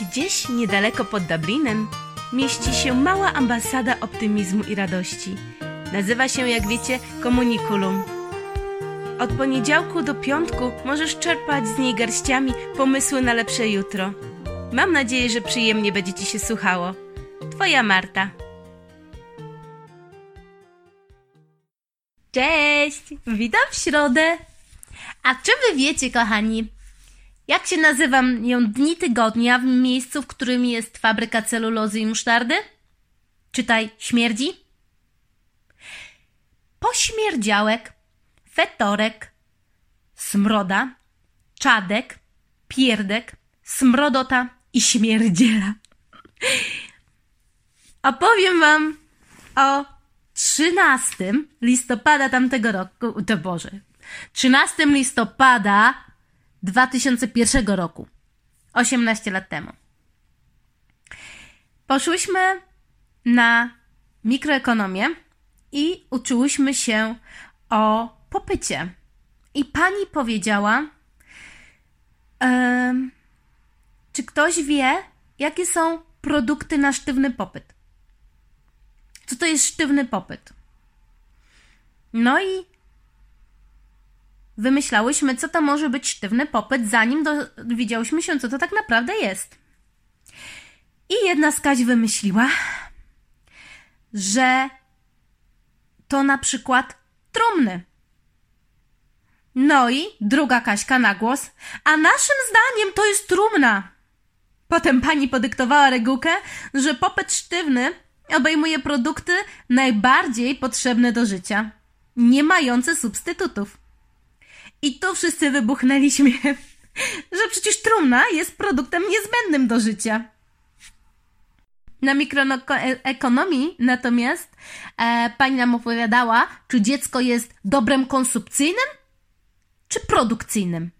Gdzieś niedaleko pod Dublinem mieści się mała ambasada optymizmu i radości. Nazywa się, jak wiecie, Komunikulum. Od poniedziałku do piątku możesz czerpać z niej garściami pomysły na lepsze jutro. Mam nadzieję, że przyjemnie będzie Ci się słuchało. Twoja Marta. Cześć! Witam w środę! A czy wy wiecie, kochani, jak się nazywam ją dni tygodnia w miejscu, w którym jest fabryka celulozy i musztardy? Czytaj, śmierdzi? Pośmierdziałek, fetorek, smroda, czadek, pierdek, smrodota i śmierdziela. Opowiem wam o 13 listopada tamtego roku, to Boże, 13 listopada 2001 roku, 18 lat temu. Poszłyśmy na mikroekonomię i uczyłyśmy się o popycie. I pani powiedziała, em, czy ktoś wie, jakie są produkty na sztywny popyt? Co to jest sztywny popyt? No i wymyślałyśmy, co to może być sztywny popyt, zanim dowiedziałyśmy się, co to tak naprawdę jest. I jedna z Kaś wymyśliła, że to na przykład trumny. No i druga Kaśka na głos, a naszym zdaniem to jest trumna. Potem pani podyktowała regułkę, że popyt sztywny obejmuje produkty najbardziej potrzebne do życia, nie mające substytutów. I tu wszyscy wybuchnęli śmiechem, że przecież trumna jest produktem niezbędnym do życia. Na mikroekonomii natomiast e, pani nam opowiadała, czy dziecko jest dobrem konsumpcyjnym, czy produkcyjnym.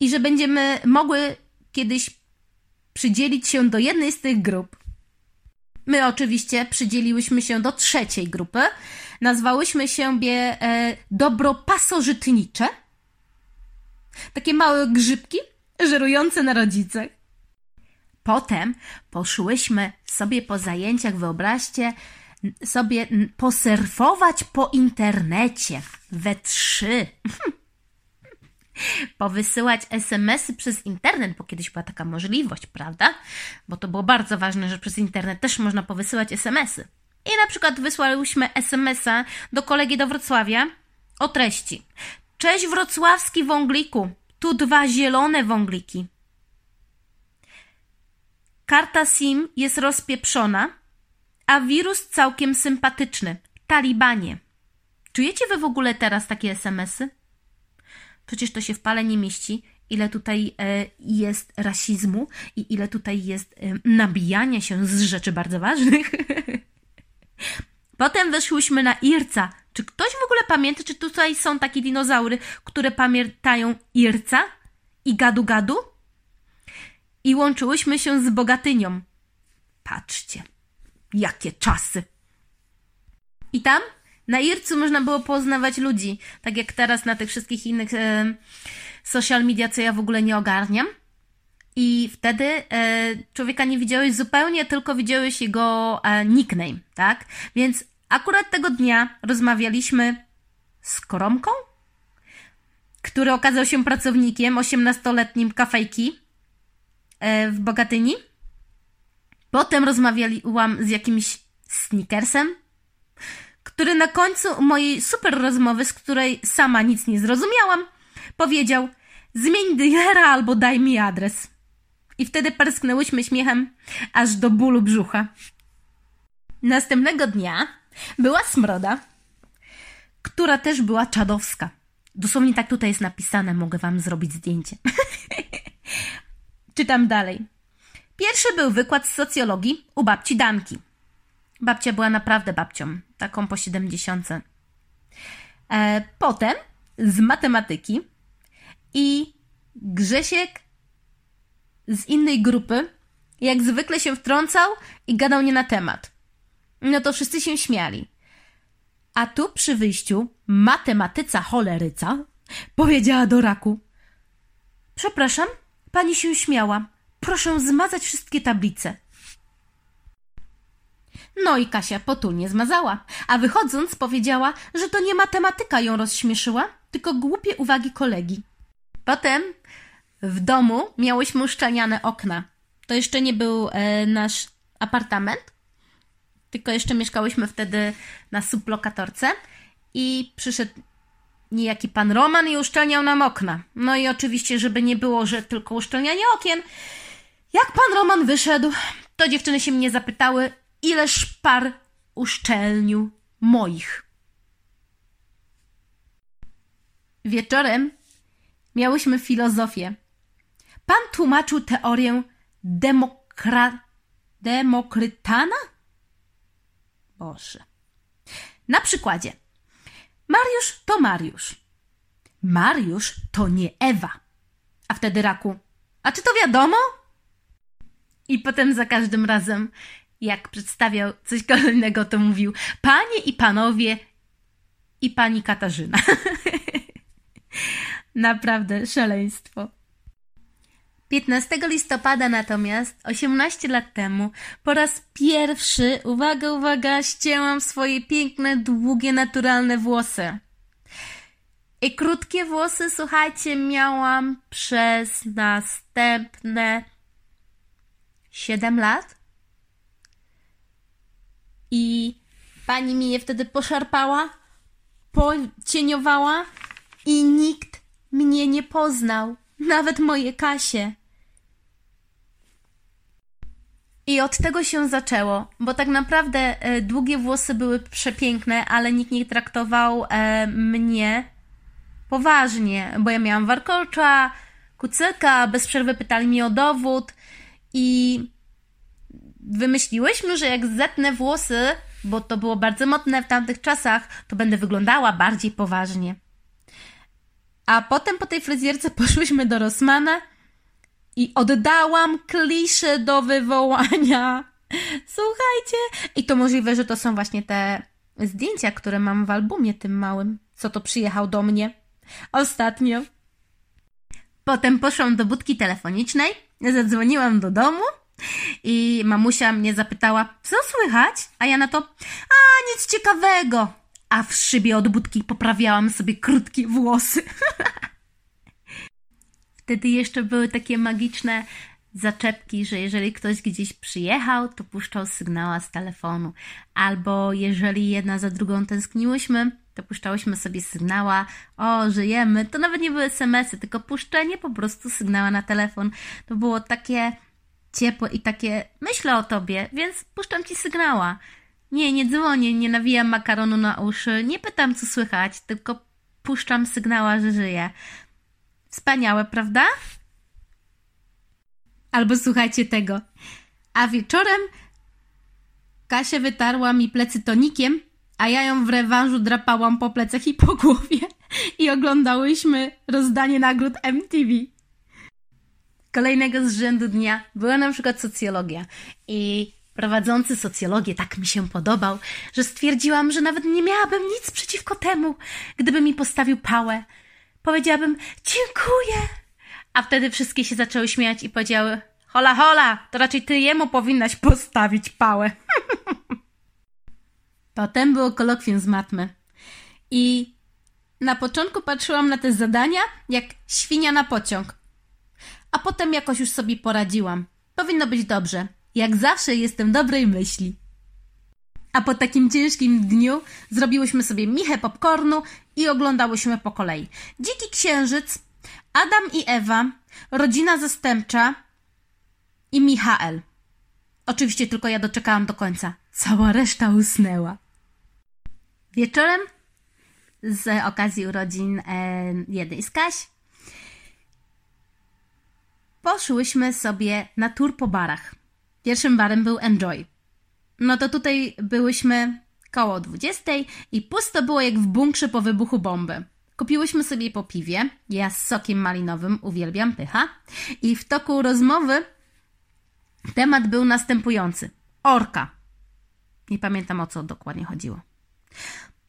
I że będziemy mogły kiedyś przydzielić się do jednej z tych grup. My oczywiście przydzieliłyśmy się do trzeciej grupy. Nazwałyśmy siebie e, dobro pasożytnicze. Takie małe grzybki żerujące na rodzicach. Potem poszłyśmy sobie po zajęciach, wyobraźcie sobie, posurfować po internecie we trzy. Powysyłać SMS-y przez internet, bo kiedyś była taka możliwość, prawda? Bo to było bardzo ważne, że przez internet też można powysyłać SMS-y. I na przykład wysłałyśmy SMS-a do kolegi do Wrocławia o treści. Cześć wrocławski wągliku, tu dwa zielone wągliki. Karta SIM jest rozpieprzona, a wirus całkiem sympatyczny. Talibanie. Czujecie wy w ogóle teraz takie SMS-y? Przecież to się w pale nie mieści, ile tutaj e, jest rasizmu i ile tutaj jest e, nabijania się z rzeczy bardzo ważnych. Potem weszłyśmy na Irca. Czy ktoś w ogóle pamięta, czy tutaj są takie dinozaury, które pamiętają Irca i gadu gadu? I łączyłyśmy się z Bogatynią. Patrzcie, jakie czasy. I tam na Ircu można było poznawać ludzi, tak jak teraz na tych wszystkich innych e, social media, co ja w ogóle nie ogarniam. I wtedy e, człowieka nie widziałeś zupełnie, tylko widziałeś jego e, nickname, tak? Więc akurat tego dnia rozmawialiśmy z Koromką, który okazał się pracownikiem 18-letnim kafejki e, w Bogatyni. Potem rozmawiałam z jakimś sneakersem, który na końcu mojej super rozmowy, z której sama nic nie zrozumiałam, powiedział: Zmień dealera albo daj mi adres. I wtedy parsknęłyśmy śmiechem aż do bólu brzucha. Następnego dnia była smroda, która też była czadowska. Dosłownie tak tutaj jest napisane, mogę wam zrobić zdjęcie. Czytam dalej. Pierwszy był wykład z socjologii u babci Danki. Babcia była naprawdę babcią, taką po siedemdziesiątce. E, potem z matematyki i Grzesiek z innej grupy jak zwykle się wtrącał i gadał nie na temat. No to wszyscy się śmiali. A tu przy wyjściu matematyca choleryca powiedziała do raku: Przepraszam, pani się śmiała. proszę zmazać wszystkie tablice. No i Kasia potulnie zmazała, a wychodząc powiedziała, że to nie matematyka ją rozśmieszyła, tylko głupie uwagi kolegi. Potem w domu miałyśmy uszczelniane okna. To jeszcze nie był e, nasz apartament, tylko jeszcze mieszkałyśmy wtedy na sublokatorce i przyszedł niejaki pan Roman i uszczelniał nam okna. No i oczywiście, żeby nie było, że tylko uszczelnianie okien, jak pan Roman wyszedł, to dziewczyny się mnie zapytały, ile szpar uszczelnił moich. Wieczorem miałyśmy filozofię. Pan tłumaczył teorię demokra... demokrytana? Boże. Na przykładzie. Mariusz to Mariusz. Mariusz to nie Ewa. A wtedy raku. A czy to wiadomo? I potem za każdym razem, jak przedstawiał coś kolejnego, to mówił Panie i panowie i pani Katarzyna. Naprawdę szaleństwo. 15 listopada natomiast, 18 lat temu, po raz pierwszy, uwaga, uwaga, ścięłam swoje piękne, długie, naturalne włosy. I krótkie włosy, słuchajcie, miałam przez następne 7 lat. I pani mi je wtedy poszarpała, pocieniowała i nikt mnie nie poznał. Nawet moje Kasie. I od tego się zaczęło, bo tak naprawdę e, długie włosy były przepiękne, ale nikt nie traktował e, mnie poważnie, bo ja miałam warkocza, kucyka, bez przerwy pytali mnie o dowód i wymyśliłyśmy, że jak zetnę włosy, bo to było bardzo modne w tamtych czasach, to będę wyglądała bardziej poważnie. A potem po tej fryzjerce poszłyśmy do Rossmana i oddałam kliszę do wywołania. Słuchajcie, i to możliwe, że to są właśnie te zdjęcia, które mam w albumie tym małym, co to przyjechał do mnie ostatnio. Potem poszłam do budki telefonicznej, zadzwoniłam do domu i mamusia mnie zapytała, co słychać? A ja na to, a nic ciekawego. A w szybie od budki poprawiałam sobie krótkie włosy. Wtedy jeszcze były takie magiczne zaczepki, że jeżeli ktoś gdzieś przyjechał, to puszczał sygnała z telefonu. Albo jeżeli jedna za drugą tęskniłyśmy, to puszczałyśmy sobie sygnała, o, żyjemy. To nawet nie były SMS-y, tylko puszczenie po prostu sygnała na telefon. To było takie ciepłe i takie, myślę o tobie, więc puszczam ci sygnała. Nie, nie dzwonię, nie nawijam makaronu na uszy, nie pytam co słychać, tylko puszczam sygnała, że żyję. Wspaniałe, prawda? Albo słuchajcie tego. A wieczorem Kasia wytarła mi plecy tonikiem, a ja ją w rewanżu drapałam po plecach i po głowie i oglądałyśmy rozdanie nagród MTV. Kolejnego z rzędu dnia była na przykład socjologia i prowadzący socjologię tak mi się podobał, że stwierdziłam, że nawet nie miałabym nic przeciwko temu, gdyby mi postawił pałę. Powiedziałabym dziękuję, a wtedy wszystkie się zaczęły śmiać i powiedziały hola hola, to raczej ty jemu powinnaś postawić pałę. Potem było kolokwium z matmy. I na początku patrzyłam na te zadania jak świnia na pociąg. A potem jakoś już sobie poradziłam. Powinno być dobrze. Jak zawsze jestem dobrej myśli. A po takim ciężkim dniu zrobiłyśmy sobie michę popcornu i oglądałyśmy po kolei. Dziki Księżyc, Adam i Ewa, Rodzina Zastępcza i Michael. Oczywiście tylko ja doczekałam do końca. Cała reszta usnęła. Wieczorem z okazji urodzin e, jednej z Kaś poszłyśmy sobie na tour po barach. Pierwszym barem był Enjoy. No to tutaj byłyśmy koło 20 i pusto było jak w bunkrze po wybuchu bomby. Kupiłyśmy sobie po piwie, ja z sokiem malinowym, uwielbiam pycha, i w toku rozmowy temat był następujący. Orka. Nie pamiętam o co dokładnie chodziło.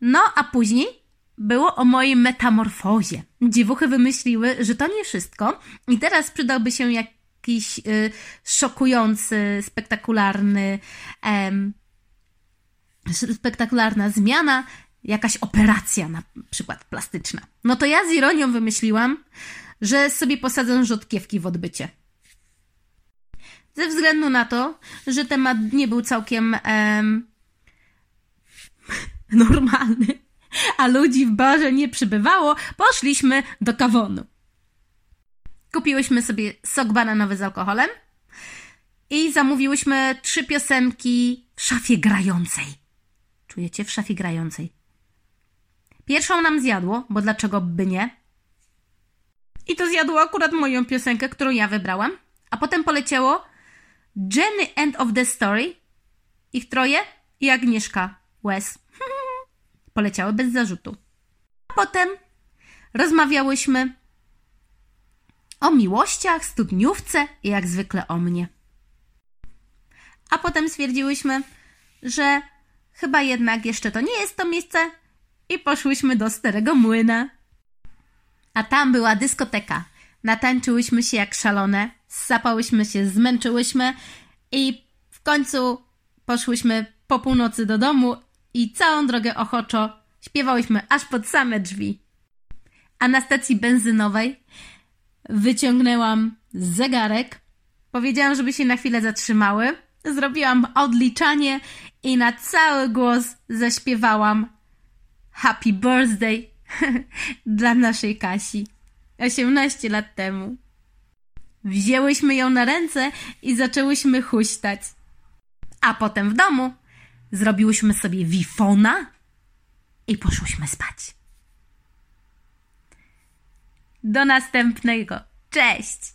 No, a później było o mojej metamorfozie. Dziewuchy wymyśliły, że to nie wszystko i teraz przydałby się jak jakiś y, szokujący, spektakularny, em, spektakularna zmiana, jakaś operacja na przykład plastyczna. No to ja z ironią wymyśliłam, że sobie posadzę rzodkiewki w odbycie. Ze względu na to, że temat nie był całkiem em, normalny, a ludzi w barze nie przybywało, poszliśmy do kawonu. Kupiłyśmy sobie sok bananowy z alkoholem i zamówiłyśmy trzy piosenki w szafie grającej. Czujecie? W szafie grającej. Pierwszą nam zjadło, bo dlaczego by nie? I to zjadło akurat moją piosenkę, którą ja wybrałam. A potem poleciało Jenny End of the Story, ich troje i Agnieszka Wes. Poleciały bez zarzutu. A potem rozmawiałyśmy o miłościach, studniówce i jak zwykle o mnie. A potem stwierdziłyśmy, że chyba jednak jeszcze to nie jest to miejsce i poszłyśmy do Starego Młyna. A tam była dyskoteka. Natańczyłyśmy się jak szalone, sapałyśmy się, zmęczyłyśmy i w końcu poszłyśmy po północy do domu i całą drogę ochoczo śpiewałyśmy aż pod same drzwi. A na stacji benzynowej wyciągnęłam zegarek, powiedziałam, żeby się na chwilę zatrzymały, zrobiłam odliczanie i na cały głos zaśpiewałam Happy Birthday dla naszej Kasi. 18 lat temu. Wzięłyśmy ją na ręce i zaczęłyśmy huśtać. A potem w domu zrobiłyśmy sobie wifona i poszłyśmy spać. Do następnego. Cześć!